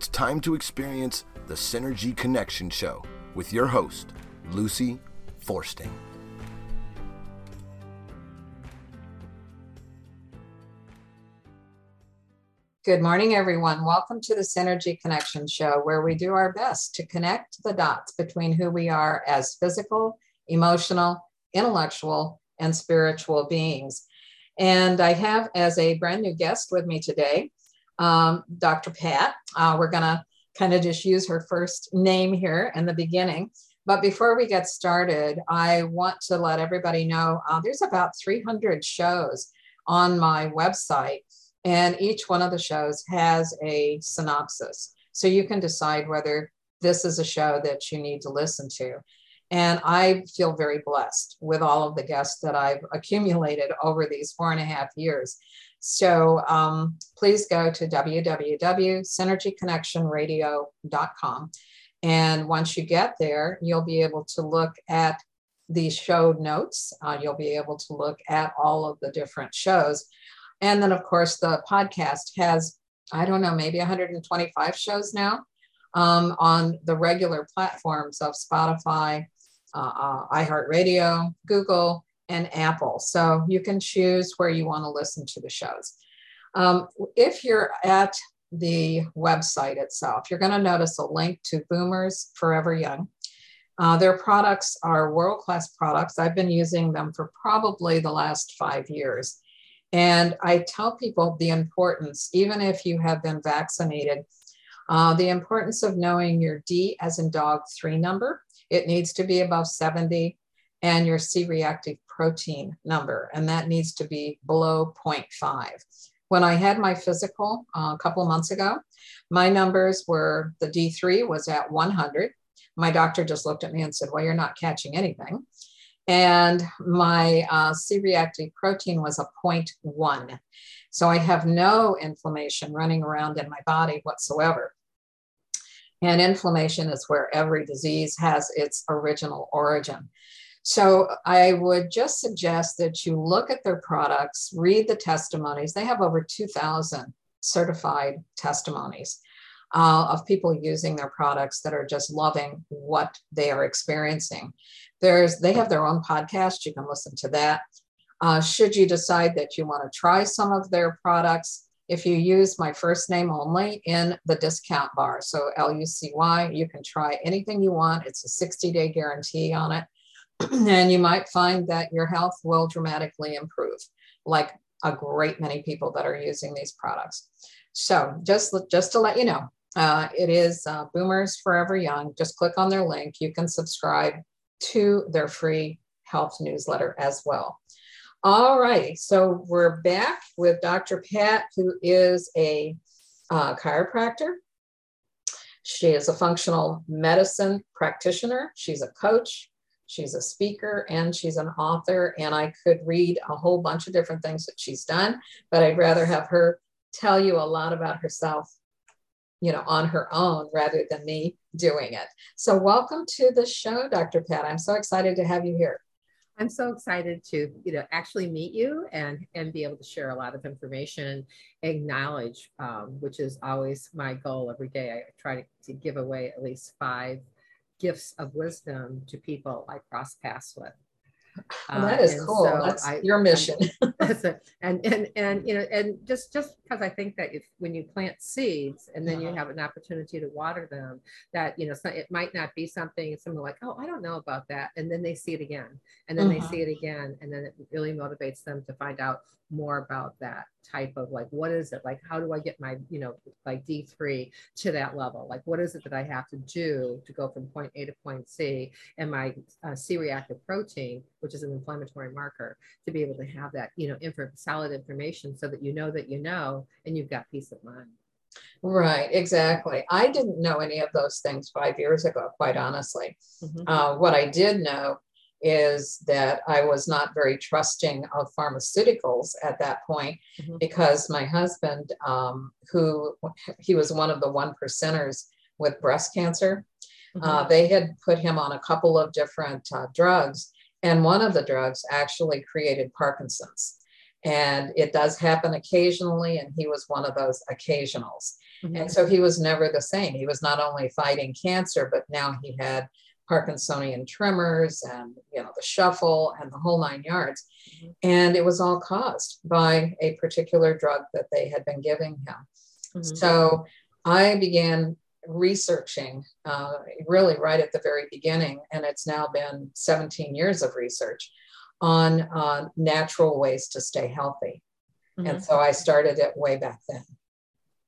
It's time to experience the Synergy Connection Show with your host, Lucy Forsting. Good morning, everyone. Welcome to the Synergy Connection Show, where we do our best to connect the dots between who we are as physical, emotional, intellectual, and spiritual beings. And I have as a brand new guest with me today, um, Dr. Pat. Uh, we're going to kind of just use her first name here in the beginning. But before we get started, I want to let everybody know uh, there's about 300 shows on my website and each one of the shows has a synopsis. So you can decide whether this is a show that you need to listen to. And I feel very blessed with all of the guests that I've accumulated over these four and a half years. So um, please go to www.synergyconnectionradio.com. And once you get there, you'll be able to look at the show notes. Uh, you'll be able to look at all of the different shows. And then, of course, the podcast has, I don't know, maybe 125 shows now um, on the regular platforms of Spotify, uh, uh, iHeartRadio, Google, and Apple. So you can choose where you want to listen to the shows. Um, if you're at the website itself, you're going to notice a link to Boomers Forever Young. Uh, their products are world class products. I've been using them for probably the last five years. And I tell people the importance, even if you have been vaccinated, uh, the importance of knowing your D as in dog three number. It needs to be above 70 and your C reactive protein number, and that needs to be below 0.5. When I had my physical uh, a couple months ago, my numbers were the D3 was at 100. My doctor just looked at me and said, Well, you're not catching anything and my uh, C-reactive protein was a 0.1. So I have no inflammation running around in my body whatsoever. And inflammation is where every disease has its original origin. So I would just suggest that you look at their products, read the testimonies. They have over 2,000 certified testimonies uh, of people using their products that are just loving what they are experiencing. There's they have their own podcast. You can listen to that. Uh, should you decide that you want to try some of their products, if you use my first name only in the discount bar, so L U C Y, you can try anything you want. It's a 60 day guarantee on it. And you might find that your health will dramatically improve, like a great many people that are using these products. So just, just to let you know, uh, it is uh, Boomers Forever Young. Just click on their link. You can subscribe to their free health newsletter as well. All right, so we're back with Dr. Pat, who is a uh, chiropractor. She is a functional medicine practitioner. She's a coach. She's a speaker and she's an author. And I could read a whole bunch of different things that she's done, but I'd rather have her tell you a lot about herself you know, on her own rather than me doing it. So welcome to the show, Dr. Pat. I'm so excited to have you here. I'm so excited to, you know, actually meet you and and be able to share a lot of information, and acknowledge, um, which is always my goal every day. I try to, to give away at least five gifts of wisdom to people I cross paths with. Well, that is uh, cool. So That's I, your mission. and and and you know, and just just because I think that if when you plant seeds and then uh-huh. you have an opportunity to water them, that you know, so it might not be something someone like, oh, I don't know about that, and then they see it again, and then uh-huh. they see it again, and then it really motivates them to find out more about that type of like what is it like how do i get my you know like d3 to that level like what is it that i have to do to go from point a to point c and my uh, c-reactive protein which is an inflammatory marker to be able to have that you know info, solid information so that you know that you know and you've got peace of mind Right, exactly. I didn't know any of those things five years ago, quite honestly. Mm-hmm. Uh, what I did know is that I was not very trusting of pharmaceuticals at that point mm-hmm. because my husband, um, who he was one of the one percenters with breast cancer, mm-hmm. uh, they had put him on a couple of different uh, drugs. And one of the drugs actually created Parkinson's. And it does happen occasionally, and he was one of those occasionals. Mhm. And so he was never the same. He was not only fighting cancer, but now he had Parkinsonian tremors and you know the shuffle and the whole nine yards. Mhm. And it was all caused by a particular drug that they had been giving him. Mhm. So I began researching uh, really right at the very beginning, and it's now been 17 years of research on uh, natural ways to stay healthy. Mhm. And so I started it way back then.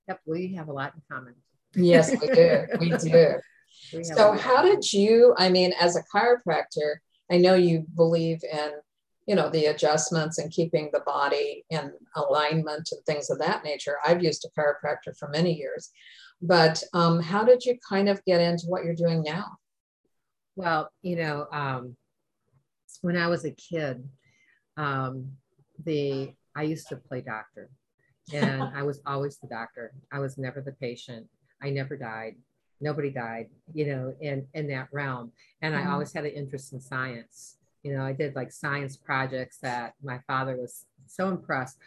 Yep, we have a lot in common. Yes, we do. We do. So how did you, I mean, as a chiropractor, I know you believe in, you know, the adjustments and keeping the body in alignment and things of that nature. I've used a chiropractor for many years, but um, how did you kind of get into what you're doing now? Well, you know, um, when I was a kid, um, the I used to play doctor, and I was always the doctor. I was never the patient. I never died. Nobody died, you know, in in that realm. And I Mhm. always had an interest in science. You know, I did like science projects that my father was so impressed.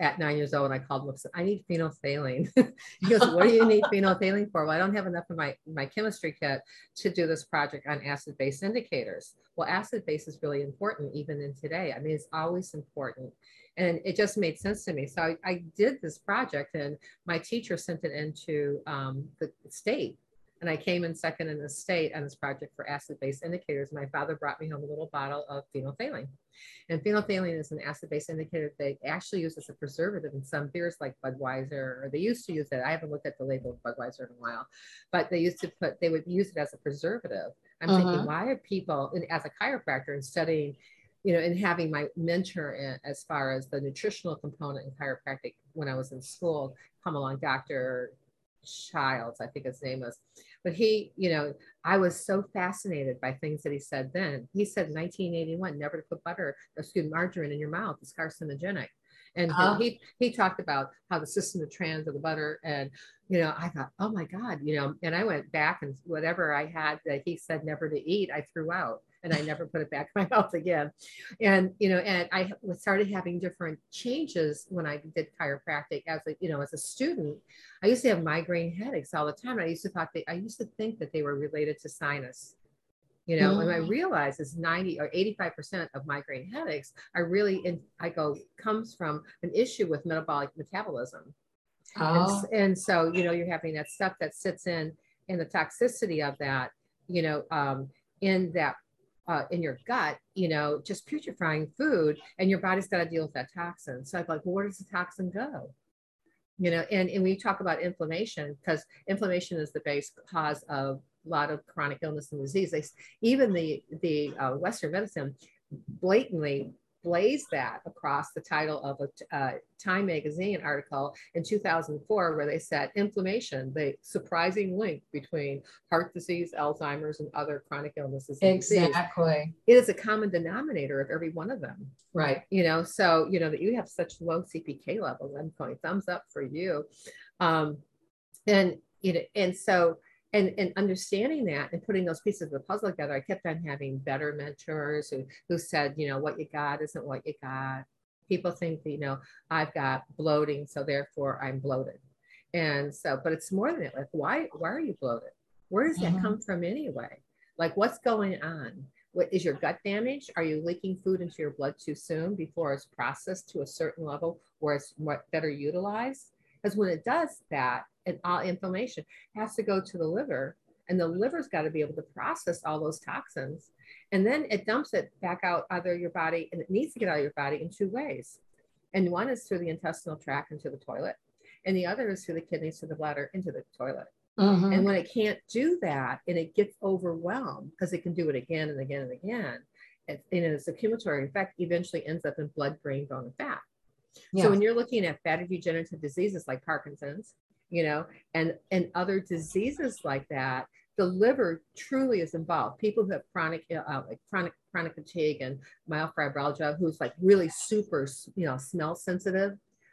At nine years old, when I called him up. and said, I need phenolphthalein. he goes, "What do you need phenolphthalein for?" Well, I don't have enough of my my chemistry kit to do this project on acid-base indicators. Well, acid-base is really important even in today. I mean, it's always important. And it just made sense to me. So I, I did this project and my teacher sent it into um, the state. And I came in second in the state on this project for acid-base indicators. My father brought me home a little bottle of phenolphthalein. And phenolphthalein is an acid-base indicator they actually use as a preservative in some beers like Budweiser, or they used to use it. I haven't looked at the label of Budweiser in a while, but they used to put, they would use it as a preservative. I'm thinking, Mhm. why are people, and as a chiropractor and studying, you know, and having my mentor in, as far as the nutritional component in chiropractic when I was in school come along, Dr. Childs, I think his name was. But he, you know, I was so fascinated by things that he said then. He said in 1981, never to put butter, excuse me, margarine in your mouth. It's carcinogenic. And Ah. he he talked about how the system of trans of the butter and you know i thought oh my god you know and i went back and whatever i had that he said never to eat i threw out and i never put it back in my mouth again. And you know and i started having different changes when i did chiropractic as a you know as a student. I used to have migraine headaches all the time i used to thought they i used to think that they were related to sinus you know and i Mm. realized is 90 or 85 percent of migraine headaches are really in i go comes from an issue with metabolic metabolism. Oh, s- and so you know you're having that stuff that sits in in the toxicity of that you know um, in that uh, in your gut you know just putrefying food and your body's got to deal with that toxin. So i'm like well, where does the toxin go? You know and, and we talk about inflammation because inflammation is the base cause of a lot of chronic illness and disease. They, even the the uh, western medicine blatantly blazed that across the title of a uh, Time magazine article in 2004, where they said inflammation, the surprising link between heart disease, Alzheimer's, and other chronic illnesses. disease. exactly. It is a common denominator of every one of them. Right. You know, so you know that you have such low CPK levels. I'm going thumbs up for you. Um, and you know, and so and and understanding that and putting those pieces of the puzzle together, I kept on having better mentors who who said, you know, what you got isn't what you got. People think that, you know, I've got bloating, so therefore I'm bloated. And so, but it's more than that. Like, why why are you bloated? Where does that Mhm. come from anyway? Like, what's going on? What is your gut damaged? Are you leaking food into your blood too soon before it's processed to a certain level where it's better utilized? Because when it does that, and all inflammation has to go to the liver, and the liver's got to be able to process all those toxins, and then it dumps it back out either your body, and it needs to get out of your body in two ways. And one is through the intestinal tract into the toilet, and the other is through the kidneys to the bladder into the toilet. Mhm. And when it can't do that and it gets overwhelmed because it can do it again and again and again, it, and its accumulatory effect eventually ends up in blood, brain, bone, and fat. So when you're looking at fatty degenerative diseases like Parkinson's, you know, and and other diseases like that, the liver truly is involved. People who have chronic, uh, like chronic chronic fatigue and myofibralgia, who's like really super, you know, smell sensitive.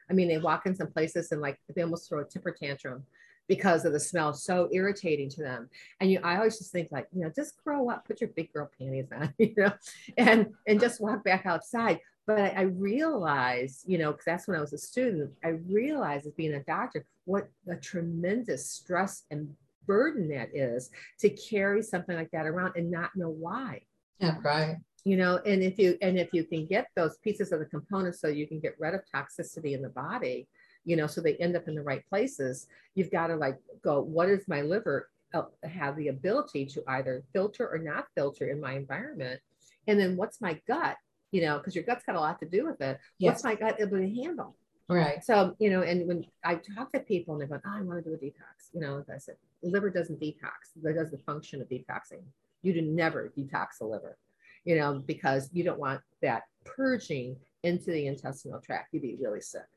I mean, they walk in some places and like they almost throw a temper tantrum because of the smell so irritating to them and you i always just think like you know just grow up put your big girl panties on you know and and just walk back outside but I, I realized, you know, because that's when I was a student, I realized as being a doctor what a tremendous stress and burden that is to carry something like that around and not know why. Yeah, right. You know, and if you and if you can get those pieces of the components so you can get rid of toxicity in the body, you know, so they end up in the right places, you've got to like go, what is my liver uh, have the ability to either filter or not filter in my environment? And then what's my gut? You know, because your gut's got a lot to do with it. Yes. What's my gut able to handle? Right. So, you know, and when I talk to people and they're going, oh, I want to do a detox, you know, I said, liver doesn't detox. That does the function of detoxing. You do never detox the liver, you know, because you don't want that purging into the intestinal tract. You'd be really sick.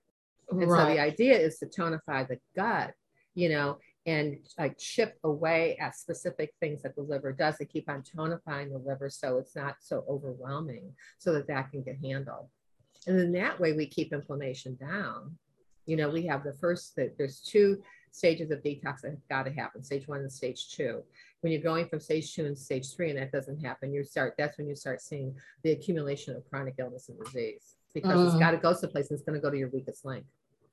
And so the idea is to tonify the gut, you know, and like chip away at specific things that the liver does to keep on tonifying the liver so it's not so overwhelming so that that can get handled. And then that way we keep inflammation down. You know, we have the first, that there's two stages of detox that have got to happen, stage one and stage two. When you're going from stage two and stage three and that doesn't happen, you start, that's when you start seeing the accumulation of chronic illness and disease because it's uh-huh. got to go someplace and it's going to go to your weakest link.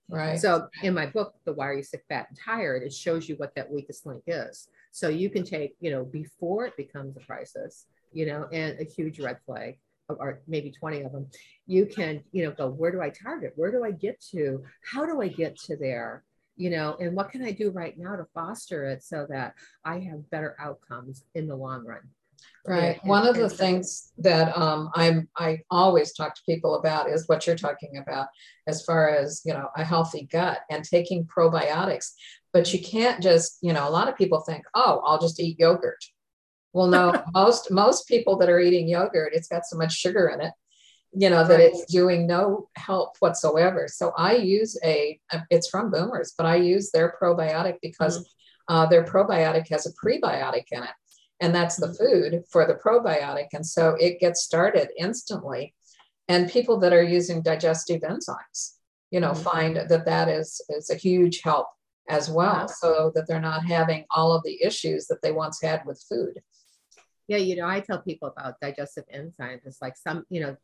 Right. So in my book, The Why Are You Sick, Fat, and Tired, it shows you what that weakest link is. So you can take, you know, before it becomes a crisis, you know, and a huge red flag, or- or maybe 20 of them, you can, you know, go, where do I target? Where do I get to? How do I get to there? You know, and what can I do right now to foster it so that I have better outcomes in the long run? Right. Yeah, One of the things that um, I'm I always talk to people about is what you're talking about, as far as you know, a healthy gut and taking probiotics. But you can't just, you know, a lot of people think, oh, I'll just eat yogurt. Well, no, most most people that are eating yogurt, it's got so much sugar in it, you know, that Right. it's doing no help whatsoever. So I use a, it's from Boomers, but I use their probiotic because uh, their probiotic has a prebiotic in it and that's the food for the probiotic. And so it gets started instantly. And people that are using digestive enzymes, you know, Mhm. find that that is, is a huge help as well, Yeah. so that they're not having all of the issues that they once had with food. Yeah, you know, I tell people about digestive enzymes. It's like some, you know,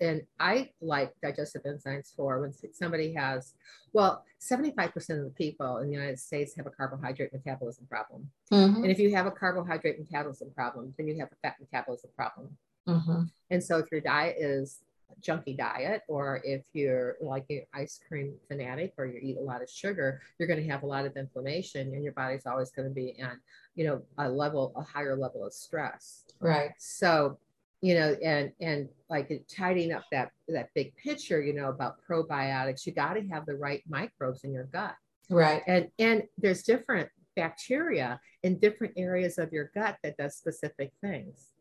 and I like digestive enzymes for when somebody has, well, 75% of the people in the United States have a carbohydrate metabolism problem. Mhm, And if you have a carbohydrate metabolism problem, then you have a fat metabolism problem. mhm. And so if your diet is junky diet, or if you're like an ice cream fanatic, or you eat a lot of sugar, you're going to have a lot of inflammation, and your body's always going to be on, you know, a level, a higher level of stress Right. so you know and and like tidying up that that big picture you know about probiotics you got to have the right microbes in your gut Right. and and there's different bacteria in different areas of your gut that does specific things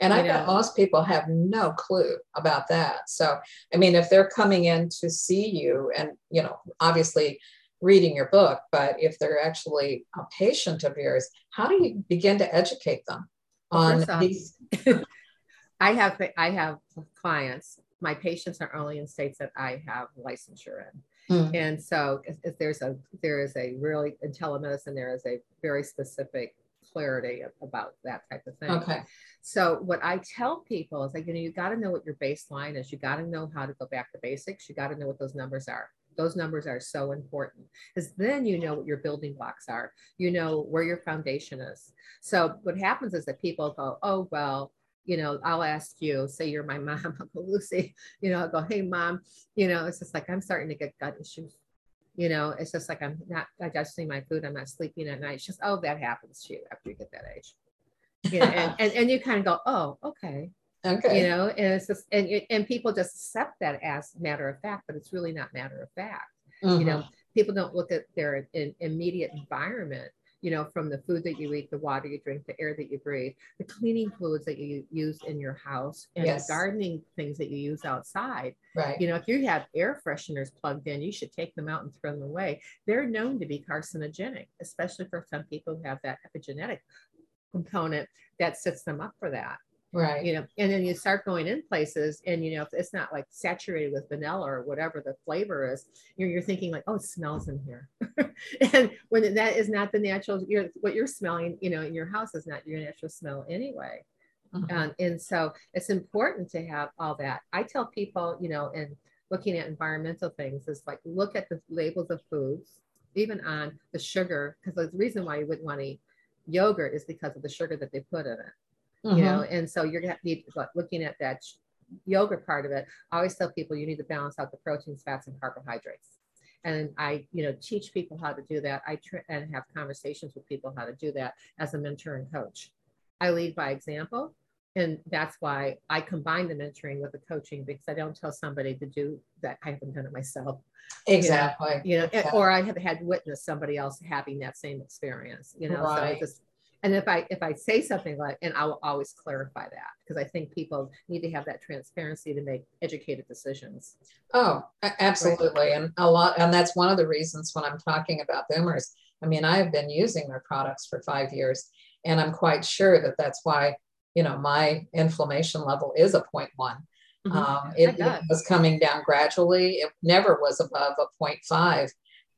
And I bet most people have no clue about that. So, I mean, if they're coming in to see you and, you know, obviously reading your book, but if they're actually a patient of yours, how do you begin to educate them on off, these? i have i have clients my patients are only in states that i have licensure in Hmm, And so if, if there's a, there is a really, in telemedicine, there is a very specific clarity about that type of thing. Okay. So what I tell people is like, you know, you got to know what your baseline is. You got to know how to go back to basics. You got to know what those numbers are. Those numbers are so important because then you know what your building blocks are. You know where your foundation is. So what happens is that people go, oh, well, you know, I'll ask you, say you're my mom, Uncle Lucy, you know, I'll go, hey, mom, you know, it's just like I'm starting to get gut issues. You know, it's just like I'm not digesting my food, I'm not sleeping at night. It's just, oh, that happens to you after you get that age. You know, and, and, and you kind of go, oh, okay. Okay. You know, and it's just, and, and people just accept that as matter of fact, but it's really not matter of fact. You Mhm. know, people don't look at their in, immediate environment, you know, from the food that you eat, the water you drink, the air that you breathe, the cleaning fluids that you use in your house, and Yes. the gardening things that you use outside. Right. You know, if you have air fresheners plugged in, you should take them out and throw them away. They're known to be carcinogenic, especially for some people who have that epigenetic component that sets them up for that Right. you know and then you start going in places and you know if it's not like saturated with vanilla or whatever the flavor is you're, you're thinking like oh it smells in here and when that is not the natural you're, what you're smelling you know in your house is not your natural smell anyway Mm-hmm. Um, and so it's important to have all that. I tell people, you know, and looking at environmental things is like look at the labels of foods, even on the sugar, because the reason why you wouldn't want to eat yogurt is because of the sugar that they put in it. Mm-hmm. You know, and so you're gonna need looking at that yogurt part of it. I always tell people you need to balance out the proteins, fats, and carbohydrates and I, you know, teach people how to do that. I tr- and have conversations with people how to do that as a mentor and coach. I lead by example, and that's why I combine the mentoring with the coaching because I don't tell somebody to do that. I haven't done it myself. Exactly. You know, you know exactly. or I have had witnessed somebody else having that same experience. You know, right. so just and if i if i say something like and i will always clarify that because i think people need to have that transparency to make educated decisions. Oh absolutely right? and a lot and that's one of the reasons when i'm talking about boomers i mean i have been using their products for five years and i'm quite sure that that's why you know my inflammation level is a 0.1 mm-hmm. um, it, it was coming down gradually. It never was above a 0.5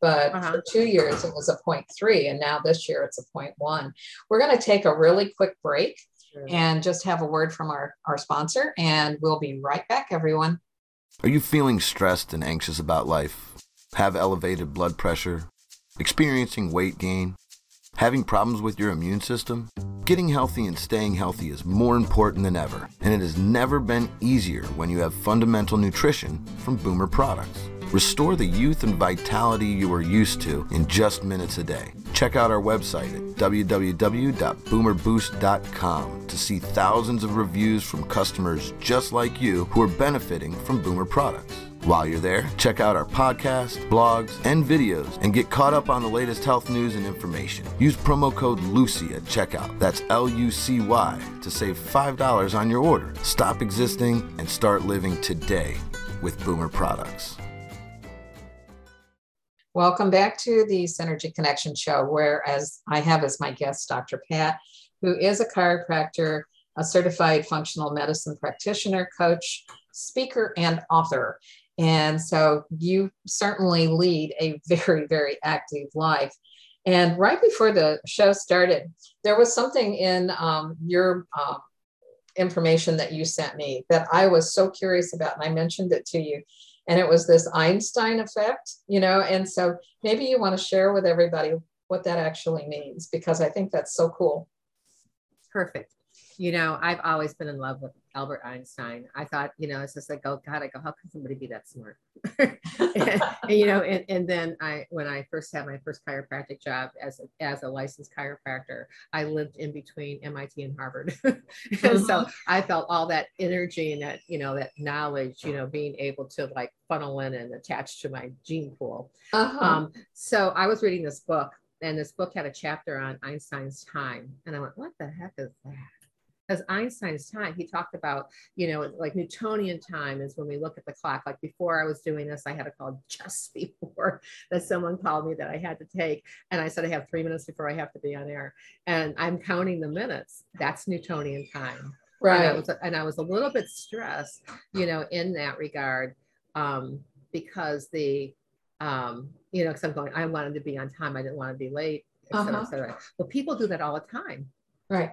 but uh-huh. for two years it was a 0.3 and now this year it's a 0.1 we're going to take a really quick break sure. and just have a word from our, our sponsor and we'll be right back everyone. Are you feeling stressed and anxious about life? Have elevated blood pressure? Experiencing weight gain having problems with your immune system Getting healthy and staying healthy is more important than ever, and it has never been easier when you have fundamental nutrition from Boomer products. Restore the youth and vitality you are used to in just minutes a day. Check out our website at www.boomerboost.com to see thousands of reviews from customers just like you who are benefiting from Boomer products. While you're there, check out our podcast, blogs, and videos and get caught up on the latest health news and information. Use promo code LUCY at checkout. That's L U C Y to save $5 on your order. Stop existing and start living today with Boomer products. Welcome back to the Synergy Connection Show, where as I have as my guest Dr. Pat, who is a chiropractor, a certified functional medicine practitioner, coach, speaker, and author. And so you certainly lead a very, very active life. And right before the show started, there was something in um, your um, information that you sent me that I was so curious about, and I mentioned it to you and it was this Einstein effect, you know. And so maybe you want to share with everybody what that actually means because I think that's so cool. Perfect. You know, I've always been in love with Albert Einstein. I thought, you know, it's just like, oh God, I go, how can somebody be that smart? and, and, you know, and, and then I, when I first had my first chiropractic job as a, as a licensed chiropractor, I lived in between MIT and Harvard. and so I felt all that energy and that, you know, that knowledge, you know, being able to like funnel in and attach to my gene pool. Uh-huh. Um, so I was reading this book and this book had a chapter on Einstein's time. And I went, what the heck is that? Because Einstein's time, he talked about, you know, like Newtonian time is when we look at the clock. Like before I was doing this, I had a call just before that someone called me that I had to take. And I said, I have three minutes before I have to be on air. And I'm counting the minutes. That's Newtonian time. Right. And I was, and I was a little bit stressed, you know, in that regard, um, because the, um, you know, because I'm going, I wanted to be on time. I didn't want to be late, et cetera, uh-huh. et cetera. Well, people do that all the time. Right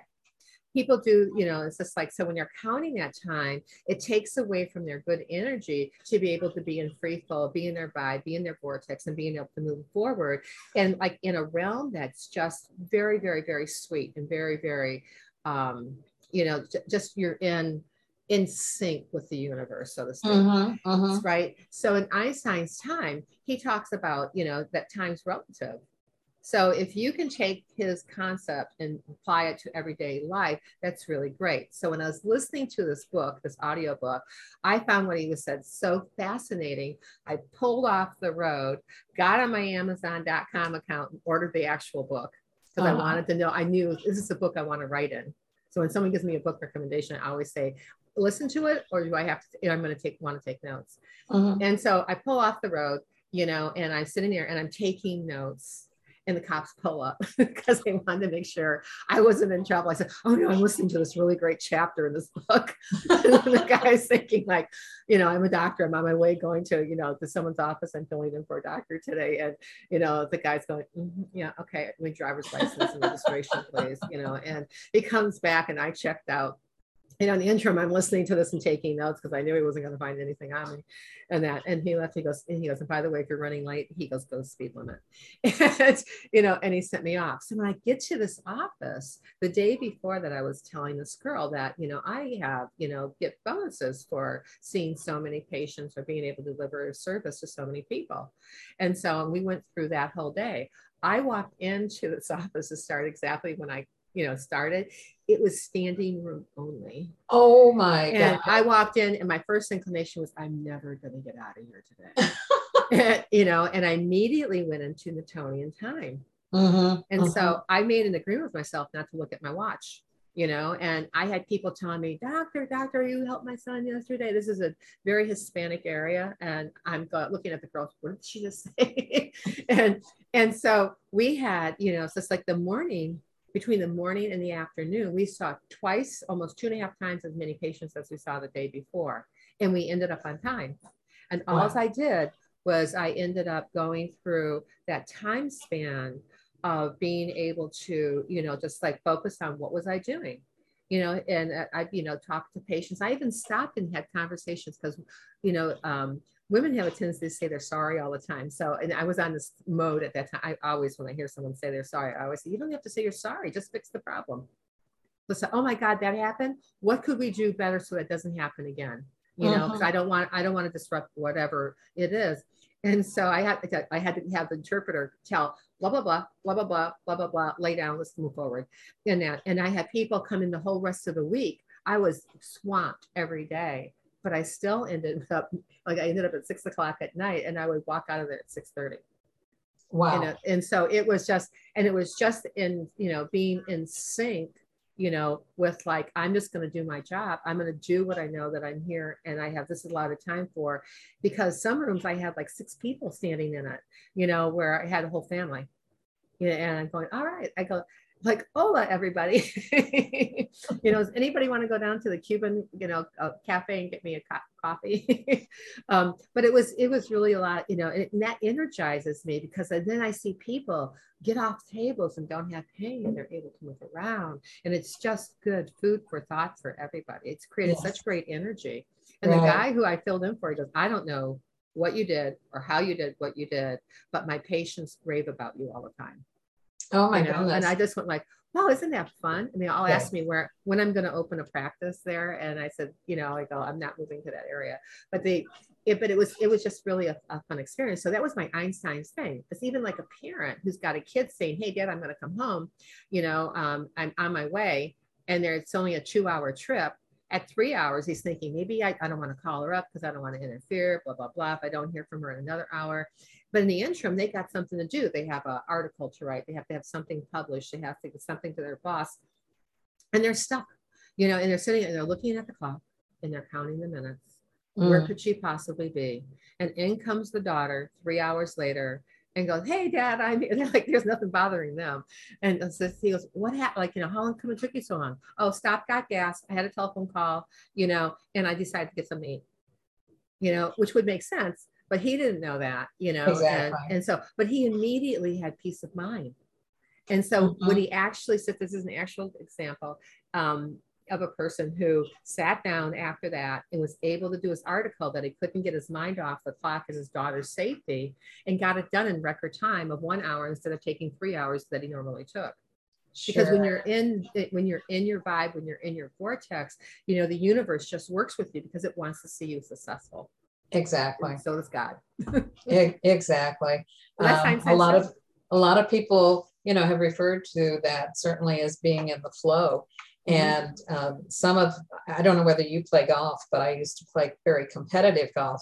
people do, you know, it's just like, so when you're counting that time, it takes away from their good energy to be able to be in free flow, be in their vibe, be in their vortex, and being able to move forward. And like in a realm that's just very, very, very sweet and very, very, um, you know, j- just you're in in sync with the universe, so to speak. Uh-huh, uh-huh. Right. So in Einstein's time, he talks about, you know, that time's relative. So if you can take his concept and apply it to everyday life, that's really great. So when I was listening to this book, this audio book, I found what he was said so fascinating. I pulled off the road, got on my Amazon.com account and ordered the actual book because uh-huh. I wanted to know. I knew this is a book I want to write in. So when someone gives me a book recommendation, I always say, listen to it, or do I have to, I'm going to take, want to take notes. Uh-huh. And so I pull off the road, you know, and I'm sitting there and I'm taking notes and the cops pull up because they wanted to make sure I wasn't in trouble. I said, "Oh no, I'm listening to this really great chapter in this book." the guy's thinking like, you know, I'm a doctor. I'm on my way going to, you know, to someone's office. I'm filling in for a doctor today, and you know, the guy's going, mm-hmm, "Yeah, okay, my driver's license and registration, please." You know, and he comes back, and I checked out know, in the interim, I'm listening to this and taking notes because I knew he wasn't going to find anything on me and that. And he left, he goes, and he goes, and by the way, if you're running late, he goes, go to speed limit. and, you know, and he sent me off. So when I get to this office, the day before that, I was telling this girl that, you know, I have, you know, get bonuses for seeing so many patients or being able to deliver a service to so many people. And so we went through that whole day. I walked into this office to start exactly when I you know started it was standing room only. Oh my and god. I walked in and my first inclination was i'm never going to get out of here today. And, you know and i immediately went into newtonian time. Mhm, and so i made an agreement with myself not to look at my watch you know and i had people telling me doctor doctor you helped my son yesterday. This is a very hispanic area and i'm looking at the girls what did she just say? And and so we had you know so it's like the morning between the morning and the afternoon we saw twice almost two and a half times as many patients as we saw the day before and we ended up on time and all Wow. i did was i ended up going through that time span of being able to, you know, just like focus on what was I doing, you know, and uh, I, you know, talk to patients. I even stopped and had conversations because, you know, um, women have a tendency to say they're sorry all the time. So, and I was on this mode at that time. I always, when I hear someone say they're sorry, I always say, you don't have to say you're sorry, just fix the problem. Let's say, oh my God, that happened. What could we do better so that doesn't happen again? You know, because uh-huh. I don't want, I don't want to disrupt whatever it is. And so I had, I had to have the interpreter tell blah blah blah blah blah blah blah blah blah. Lay down. Let's move forward. And that, and I had people come in the whole rest of the week. I was swamped every day, but I still ended up like I ended up at six o'clock at night, and I would walk out of there at six thirty. wow You know, and so it was just, and it was just in you know being in sync. You know, with like, I'm just going to do my job. I'm going to do what I know that I'm here and I have this a lot of time for. Because some rooms I had like six people standing in it, you know, where I had a whole family. Yeah, and I'm going, all right. I go, like, hola, everybody. you know, does anybody want to go down to the Cuban, you know, uh, cafe and get me a co- coffee? um, but it was, it was really a lot, you know, and that energizes me because then I see people get off tables and don't have pain and they're able to move around. And it's just good food for thought for everybody. It's created Yes. such great energy. And the guy who I filled in for, he goes, I don't know what you did or how you did what you did, but my patients rave about you all the time oh my you know? goodness And I just went like, wow, isn't that fun? And they all asked me where when I'm going to open a practice there, and I said, you know, I go, I'm not moving to that area. But they, it, but it was it was just really a, a fun experience. So that was my Einstein's thing. It's even like a parent who's got a kid saying, hey, Dad, I'm going to come home. You know, um, I'm on my way, and there it's only a two hour trip. At three hours, he's thinking maybe I, I don't want to call her up because I don't want to interfere, blah, blah, blah. If I don't hear from her in another hour, but in the interim, they got something to do. They have an article to write. They have to have something published. They have to get something to their boss, and they're stuck, you know. And they're sitting and they're looking at the clock and they're counting the minutes. Where Mm. could she possibly be? And in comes the daughter three hours later and goes, "Hey, Dad, I'm." here." They're like, "There's nothing bothering them." And so he goes, "What happened? Like, you know, how long come it took you so long?" Oh, stop, got gas. I had a telephone call, you know, and I decided to get something to eat you know, which would make sense. But he didn't know that, you know, and, Exactly. and so, but he immediately had peace of mind. And so when he actually said, this is an actual example um, of a person who sat down after that and was able to do his article that he couldn't get his mind off the clock as his daughter's safety and got it done in record time of one hour instead of taking three hours that he normally took because when you're in when you're in your vibe when you're in your vortex you know the universe just works with you because it wants to see you successful exactly. And so does god. Exactly. Um, a lot of a lot of people you know have referred to that certainly as being in the flow. Mhm. and um, some of i don't know whether you play golf but i used to play very competitive golf.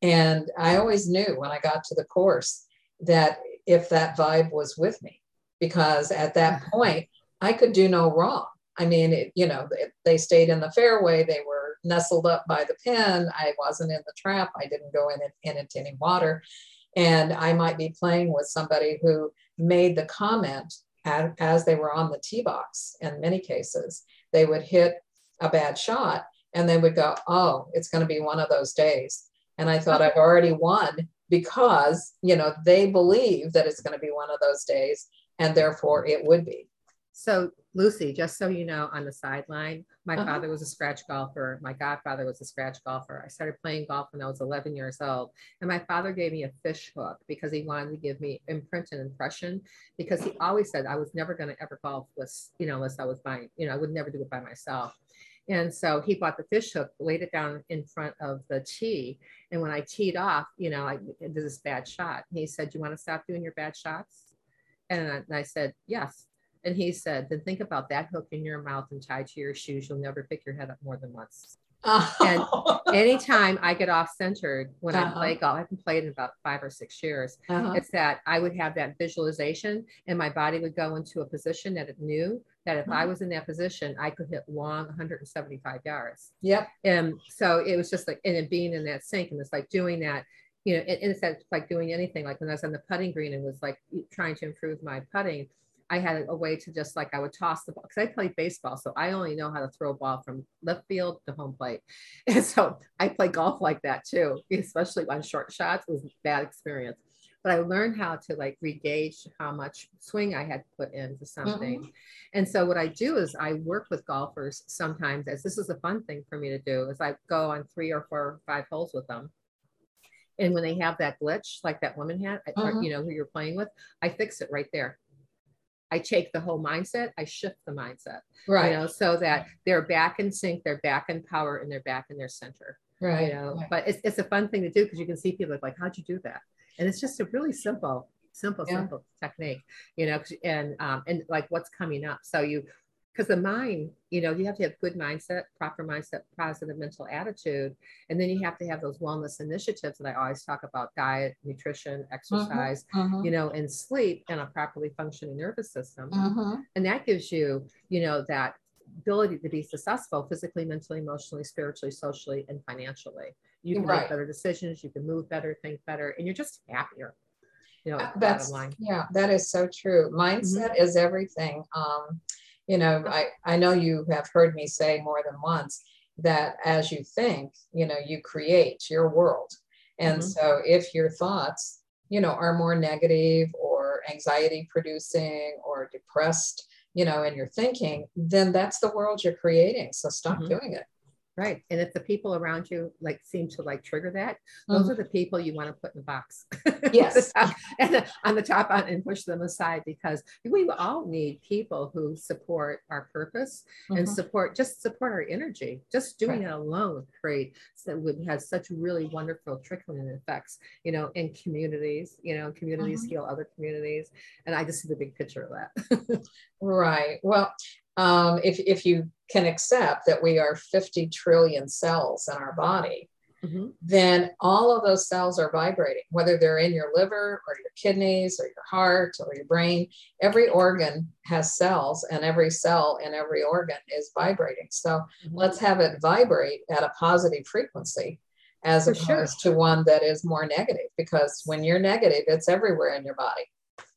And i always knew when i got to the course that if that vibe was with me because at that point i could do no wrong. I mean it, you know they stayed in the fairway they were nestled up by the pin i wasn't in the trap i didn't go in, it, in into any water and I might be playing with somebody who made the comment as, as they were on the tee box. In many cases, they would hit a bad shot and they would go, "Oh, it's going to be one of those days." And I thought I've already won because you know they believe that it's going to be one of those days, and therefore it would be. So Lucy, just so you know, on the sideline, my Uh-huh. father was a scratch golfer. My godfather was a scratch golfer. I started playing golf when I was 11 years old, and my father gave me a fish hook because he wanted to give me imprint and impression. Because he always said I was never going to ever golf with, you know, unless I was by, you know, I would never do it by myself. And so he bought the fish hook, laid it down in front of the tee. And when I teed off, you know, I did this bad shot. He said, "You want to stop doing your bad shots?" And I, and I said, "Yes." And he said, then think about that hook in your mouth and tied to your shoes. You'll never pick your head up more than once. And Anytime I get off centered when I Uh-huh. play golf, I haven't played in about five or six years. Uh-huh. It's that I would have that visualization and my body would go into a position that it knew that if I Mhm. was in that position, I could hit long 175 yards. Yep. And so it was just like, and being in that sync and it's like doing that, you know, and, and it's that- like doing anything. Like when I was on the putting green and was like trying to improve my putting, I had a way to just like I would toss the ball because I played baseball, so I only know how to throw a ball from left field to home plate, and so I play golf like that too, especially on short shots. It was a bad experience, but I learned how to like regauge how much swing I had put into something, and so what I do is I work with golfers sometimes, as this is a fun thing for me to do, is I go on three or four or five holes with them. And when they have that glitch, like that woman had, or, Mhm. you know, who you're playing with, I fix it right there. I take the whole mindset, I shift the mindset, Right. you know, so that they're back in sync, they're back in power, and they're back in their center. right. You know, right. but it's, it's a fun thing to do because you can see people like, how'd you do that? And it's just a really simple, simple, Yeah. simple technique, you know, and um, and like what's coming up. So you because the mind, you know, you have to have good mindset, proper mindset, positive mental attitude. And then you have to have those wellness initiatives that I always talk about diet, nutrition, exercise, Mhm. you know, and sleep and a properly functioning nervous system. Mhm. And that gives you, you know, that ability to be successful physically, mentally, emotionally, spiritually, socially, and financially. You can Right. make better decisions, you can move better, think better, and you're just happier. You know, Uh, That's line. yeah, that is so true. Mindset is everything. Um, you know, I I know you have heard me say more than once that as you think, you know, you create your world. And Mhm. so if your thoughts, you know, are more negative or anxiety producing or depressed, you know, in your thinking, then that's the world you're creating. So stop Mhm. doing it. Right. And if the people around you like seem to like trigger that, Mm-hmm. those are the people you want to put in the box. Yes. and then on the top on, and push them aside because we all need people who support our purpose and Mhm. support just support our energy. Just doing Right. it alone create so would have such really wonderful trickling effects, you know, in communities, you know, communities Mhm. heal other communities. And I just see the big picture of that. Right. Well, um, if, if you can accept that we are 50 trillion cells in our body, Mhm. then all of those cells are vibrating, whether they're in your liver or your kidneys or your heart or your brain. Every organ has cells, and every cell in every organ is vibrating. So Mhm. let's have it vibrate at a positive frequency as For opposed sure. to one that is more negative, because when you're negative, it's everywhere in your body.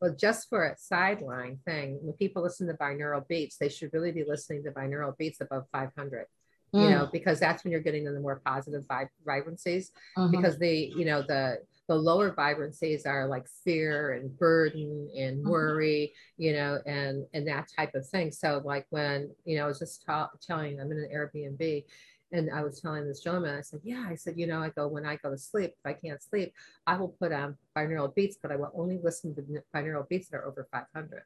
Well, just for a sideline thing, when people listen to binaural beats, they should really be listening to binaural beats above 500, you know, because that's when you're getting in the more positive vib- vibrancies. Mhm. Because the, you know, the the lower vibrancies are like fear and burden and Mhm. worry, you know, and and that type of thing. So like when, you know, I was just ta- telling, I'm in an Airbnb. And I was telling this gentleman, I said, Yeah, I said, you know, I go when I go to sleep, if I can't sleep, I will put on binaural beats, but I will only listen to binaural beats that are over 500,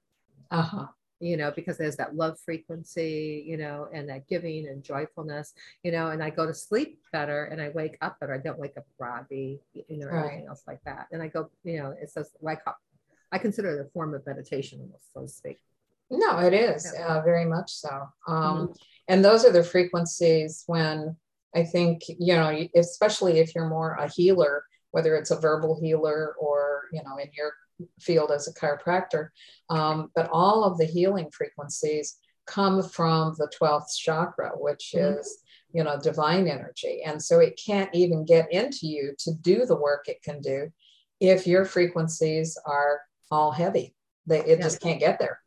uh-huh. you know, because there's that love frequency, you know, and that giving and joyfulness, you know, and I go to sleep better and I wake up better. I don't wake up groggy, you know, or Right. anything else like that. And I go, you know, it's just like, I consider it a form of meditation, almost, so to speak. No, it is uh, very much so. Um, And those are the frequencies when I think, you know, especially if you're more a healer, whether it's a verbal healer or, you know, in your field as a chiropractor, um, but all of the healing frequencies come from the 12th chakra, which Mhm. is, you know, divine energy. And so it can't even get into you to do the work it can do if your frequencies are all heavy. They, it Yeah. just can't get there.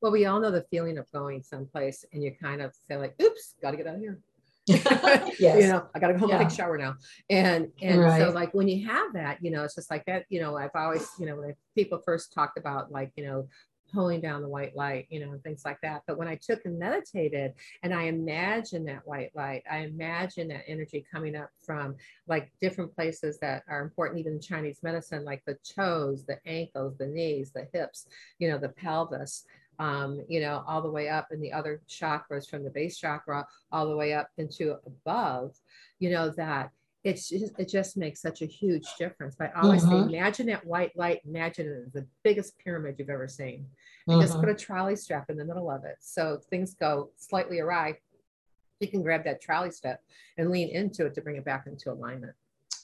Well, we all know the feeling of going someplace and you kind of say like, oops, got to get out of here. yes. you know, I gotta go home and take a shower now. And and so like when you have that, you know, it's just like that, you know, I've always, you know, when people first talked about like, you know, pulling down the white light, you know, and things like that. But when I took and meditated and I imagined that white light, I imagined that energy coming up from like different places that are important, even in Chinese medicine, like the toes, the ankles, the knees, the hips, you know, the pelvis. Um, you know, all the way up in the other chakras from the base chakra all the way up into above, you know, that it's just, it just makes such a huge difference. But I always mm-hmm. say, imagine that white light, imagine it the biggest pyramid you've ever seen. And mm-hmm. just put a trolley strap in the middle of it. So things go slightly awry, you can grab that trolley strap and lean into it to bring it back into alignment.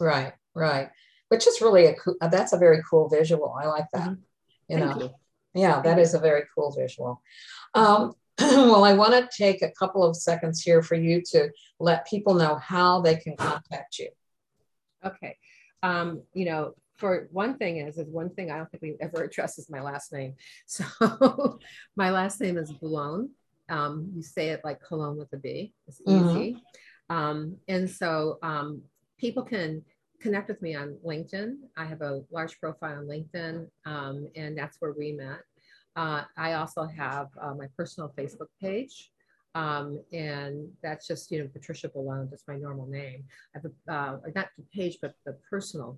Right, right. Which is really a cool, that's a very cool visual. I like that. Mm-hmm. You Thank know, you. Yeah, that is a very cool visual. Um, well, I want to take a couple of seconds here for you to let people know how they can contact you. Okay. Um, you know, for one thing is, is one thing I don't think we ever address is my last name. So my last name is Boulogne. Um, you say it like cologne with a B. It's mm-hmm. easy. Mm-hmm. Um, and so um, people can connect with me on LinkedIn. I have a large profile on LinkedIn, um, and that's where we met. Uh, I also have uh, my personal Facebook page. Um, and that's just, you know, Patricia Boulogne, just my normal name. I have a, uh, not the page, but the personal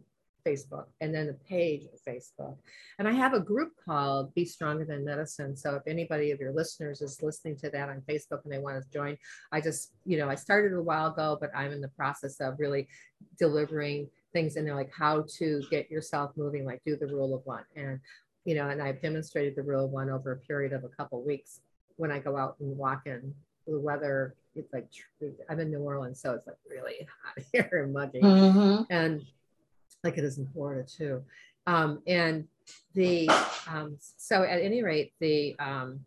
Facebook and then the page Facebook. And I have a group called Be Stronger Than Medicine. So if anybody of your listeners is listening to that on Facebook and they want to join, I just, you know, I started a while ago, but I'm in the process of really delivering things in there like how to get yourself moving, like do the rule of one. And you know, and I've demonstrated the rule of one over a period of a couple of weeks when I go out and walk in the weather. It's like I'm in New Orleans, so it's like really hot here and muggy, mm-hmm. and like it is in Florida too. Um, and the um, so at any rate, the um,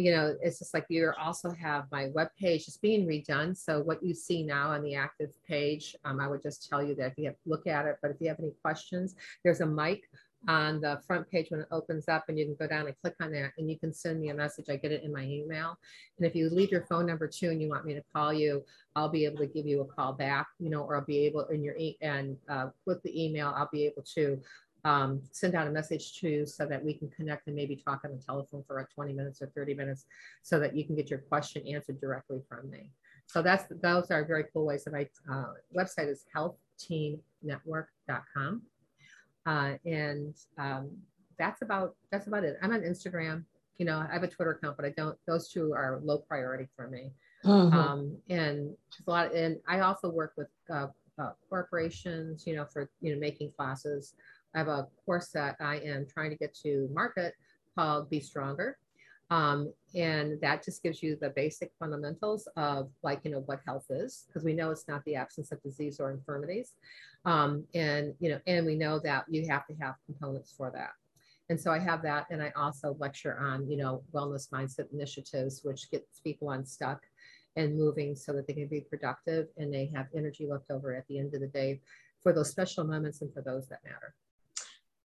you know, it's just like you also have my web page is being redone. So what you see now on the active page, um, I would just tell you that if you have look at it, but if you have any questions, there's a mic on the front page when it opens up and you can go down and click on that and you can send me a message. I get it in my email. And if you leave your phone number too and you want me to call you, I'll be able to give you a call back, you know, or I'll be able in your e and uh, with the email, I'll be able to um, send out a message to you so that we can connect and maybe talk on the telephone for about 20 minutes or 30 minutes so that you can get your question answered directly from me. So that's those are very cool ways. And my uh, website is healthteamnetwork.com. Uh, and um, that's about that's about it. I'm on Instagram. You know, I have a Twitter account, but I don't. Those two are low priority for me. Mm-hmm. Um, and a lot. And I also work with uh, uh, corporations. You know, for you know making classes. I have a course that I am trying to get to market called Be Stronger. Um, and that just gives you the basic fundamentals of like, you know, what health is, because we know it's not the absence of disease or infirmities. Um, and, you know, and we know that you have to have components for that. And so I have that. And I also lecture on, you know, wellness mindset initiatives, which gets people unstuck and moving so that they can be productive and they have energy left over at the end of the day for those special moments and for those that matter.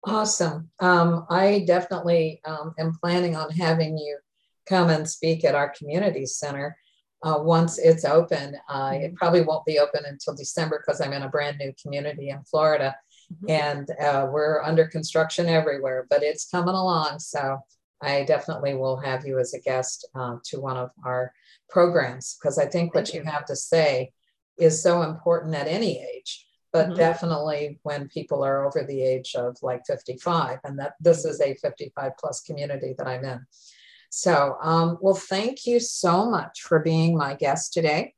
Awesome. Um, I definitely um, am planning on having you come and speak at our community center uh, once it's open. Uh, it mm-hmm. probably won't be open until December because I'm in a brand new community in Florida mm-hmm. and uh, we're under construction everywhere, but it's coming along. So I definitely will have you as a guest uh, to one of our programs because I think what you have to say is so important at any age but mm-hmm. definitely when people are over the age of like 55 and that this is a 55 plus community that i'm in. So um, well thank you so much for being my guest today.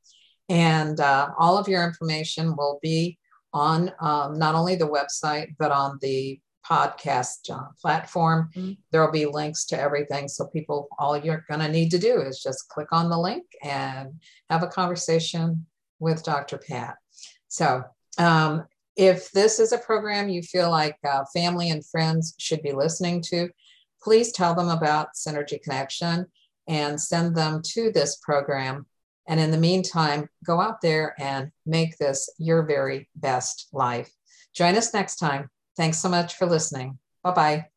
And uh, all of your information will be on um, not only the website but on the podcast uh, platform. Mm-hmm. there will be links to everything. So people all you're going to need to do is just click on the link and have a conversation with dr pat. So um, if this is a program you feel like uh, family and friends should be listening to, please tell them about Synergy Connection and send them to this program. And in the meantime, go out there and make this your very best life. Join us next time. Thanks so much for listening. Bye bye.